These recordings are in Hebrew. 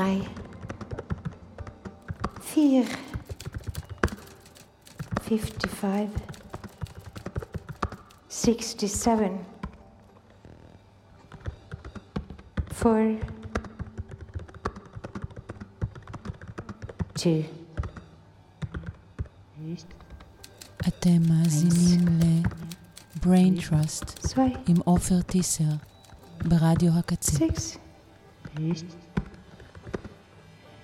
drei, vier, fifty-five, sixty-seven, four, two. אתם מאזינים ל-brain trust עם עופר טיסר ברדיו הקצה. six,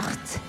8.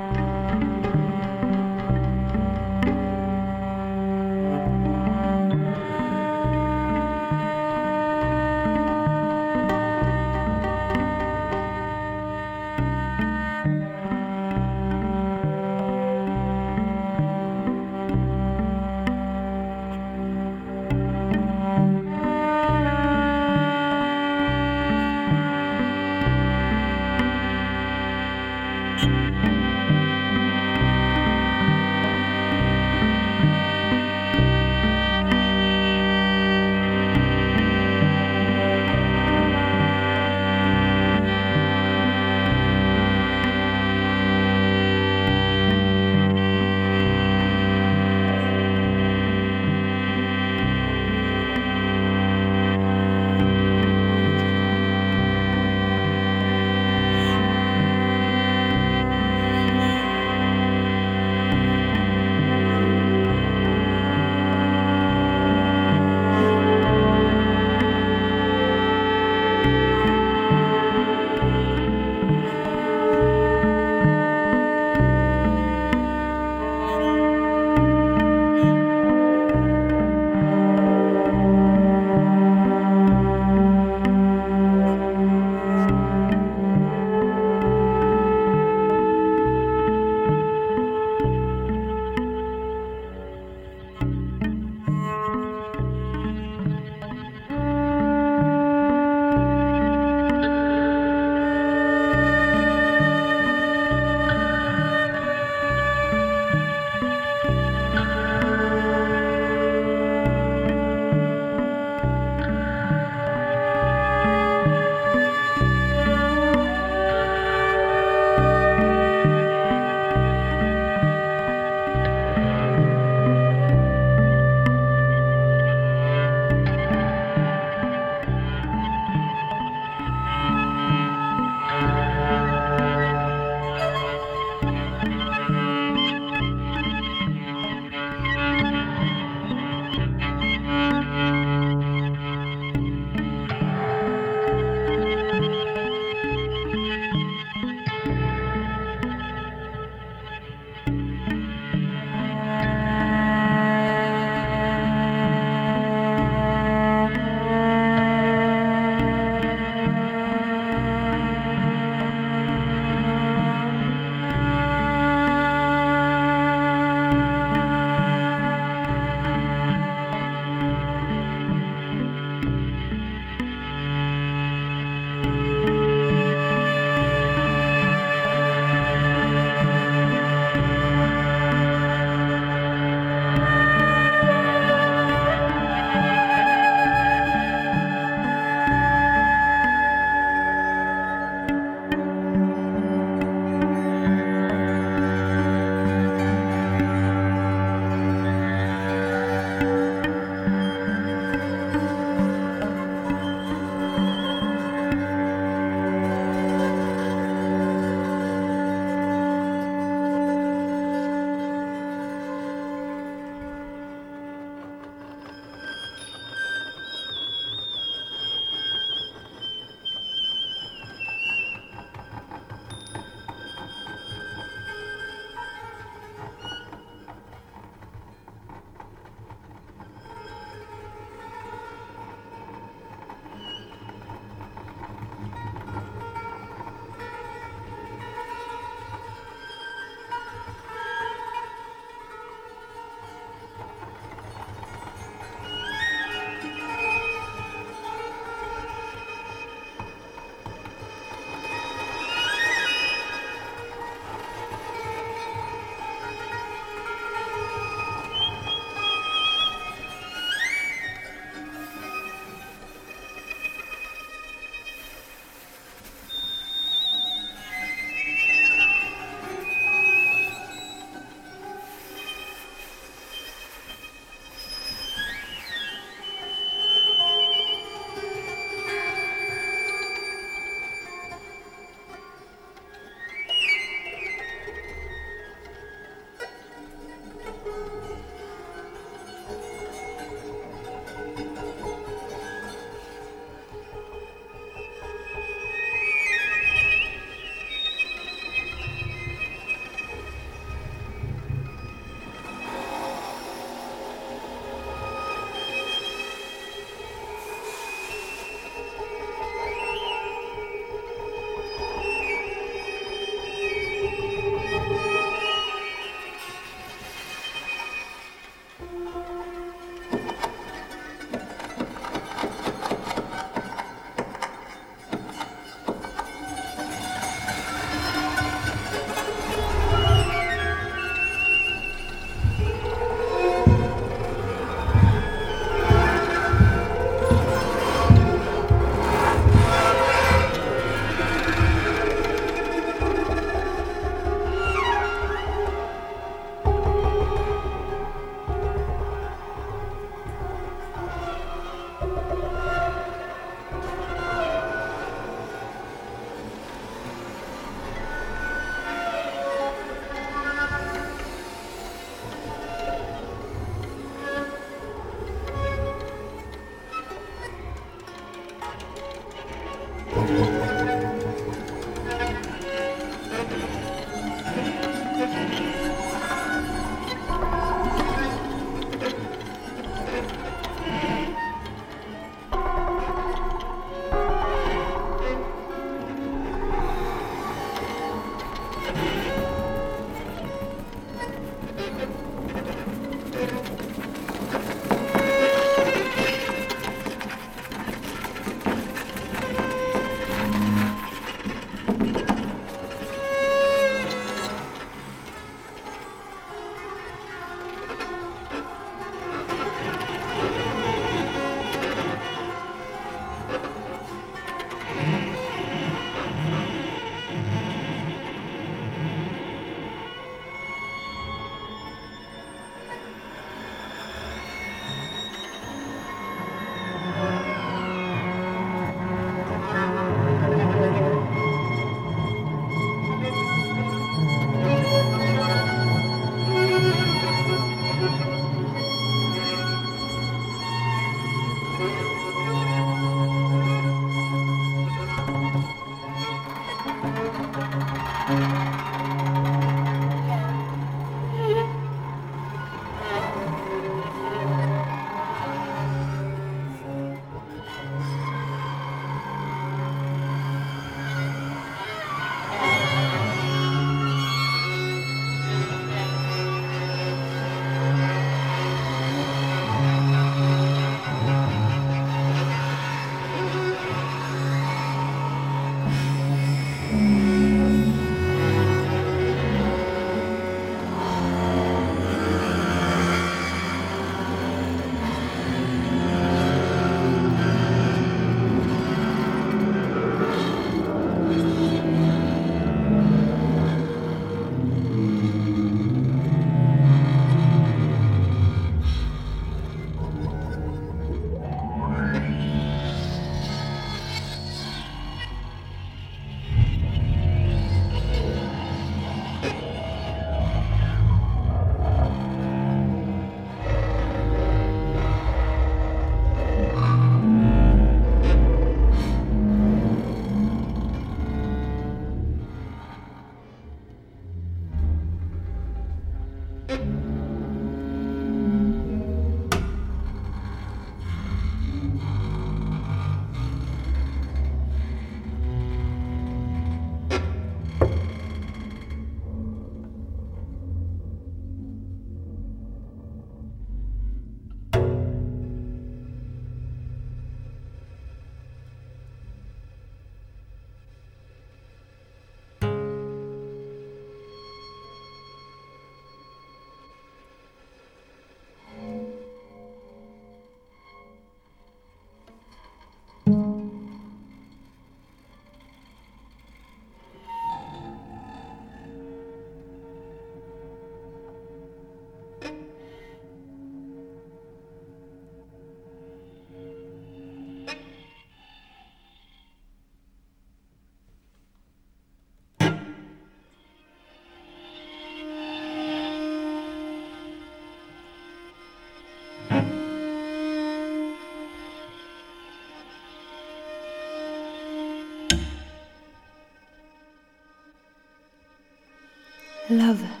Love.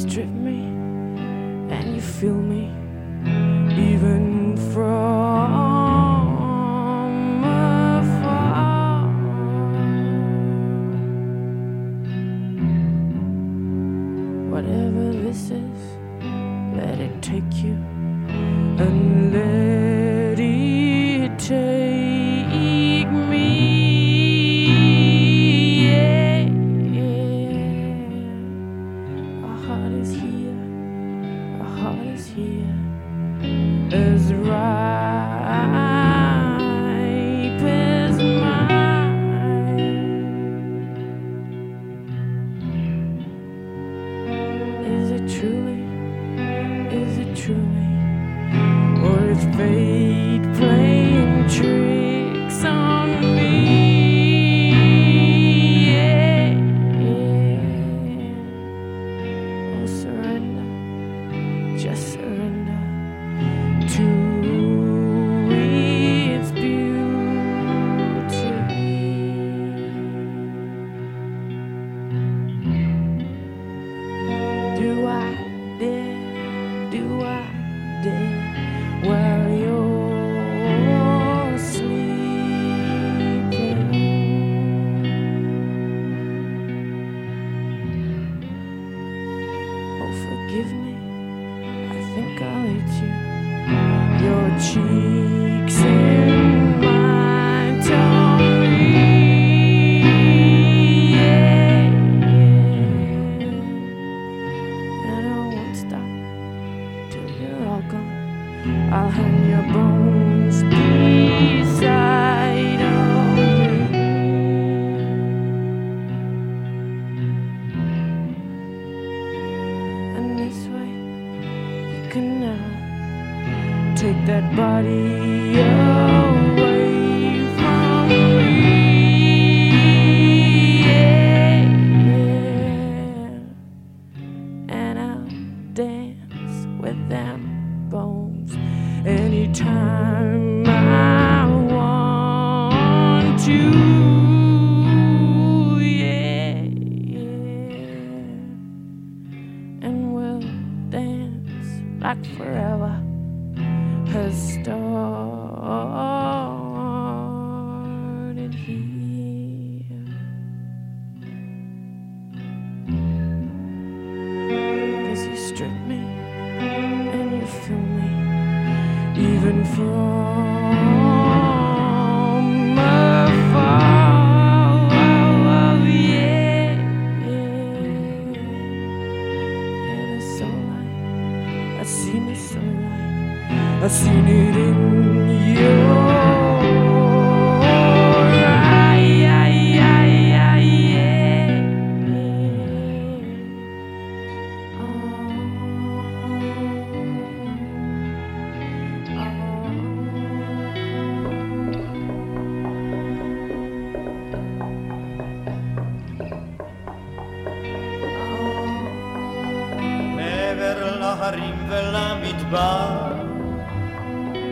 strip me and you feel me even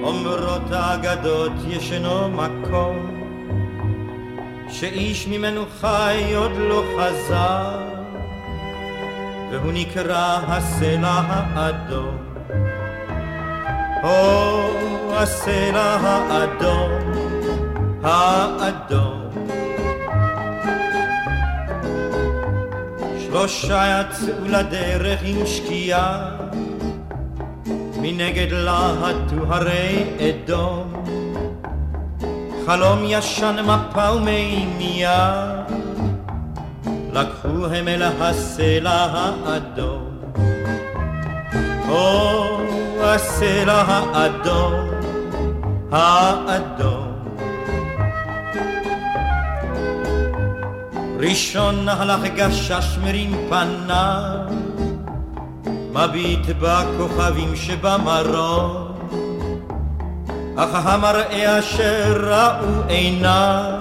אומרות האגדות ישנו מקום שאיש ממנו חי עוד לא חזר והוא נקרא הסלע האדום. או הסלע האדום, האדום. שלושה יצאו לדרך עם שקיעה מנגד להט הרי אדום. חלום ישן מפה ומימייה, לקחו הם אל הסלע האדום. או הסלע האדום, האדום. ראשון הלך גשש מרים פניו מביט בכוכבים שבמרום, אך המראה אשר ראו עיניו,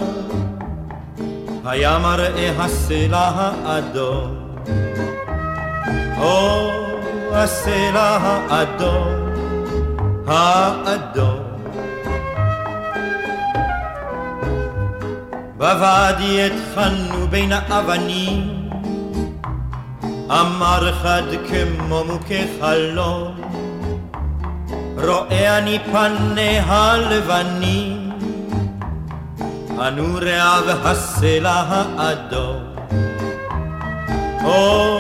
היה מראה הסלע האדום. או הסלע האדום, האדום. בוואדי התחנו בין האבנים, אמר חד כמו מוכה חלום, רואה אני פניה לבנים, ענו רעב הסלע האדום. או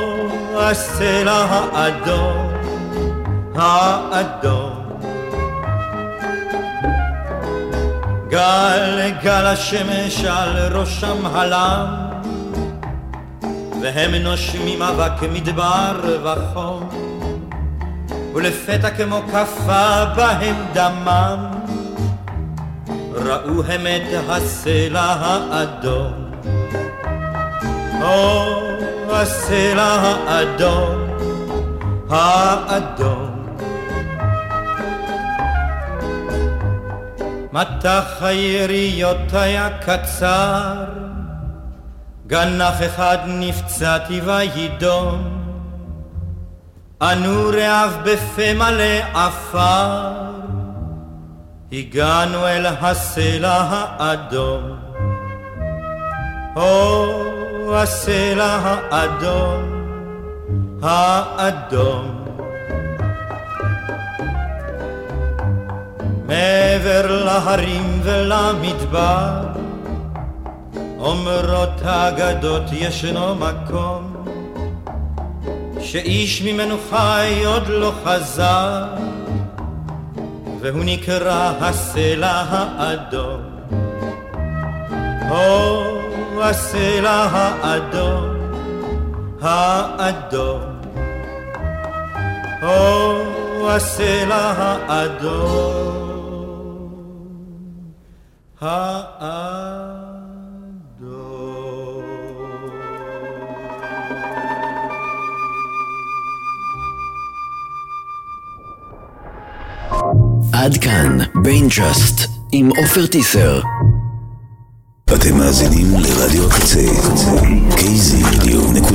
הסלע האדום, האדום. גל גל השמש על ראשם הלם, והם נושמים אבק מדבר וחום, ולפתע כמו כפה בהם דמם, ראו הם את הסלע האדום. או הסלע האדום, האדום. מטח היריות היה קצר, גנח אחד נפצעתי וידום, אנו רעב בפה מלא עפר, הגענו אל הסלע האדום. או הסלע האדום, האדום. מעבר להרים ולמדבר, אומרות האגדות ישנו מקום, שאיש ממנו חי עוד לא חזר, והוא נקרא הסלע האדום. או הסלע האדום, האדום. או הסלע האדום. עד כאן, בין ג'אסט, עם עופר טיסר. אתם מאזינים לרדיו הקצה, kzradio.net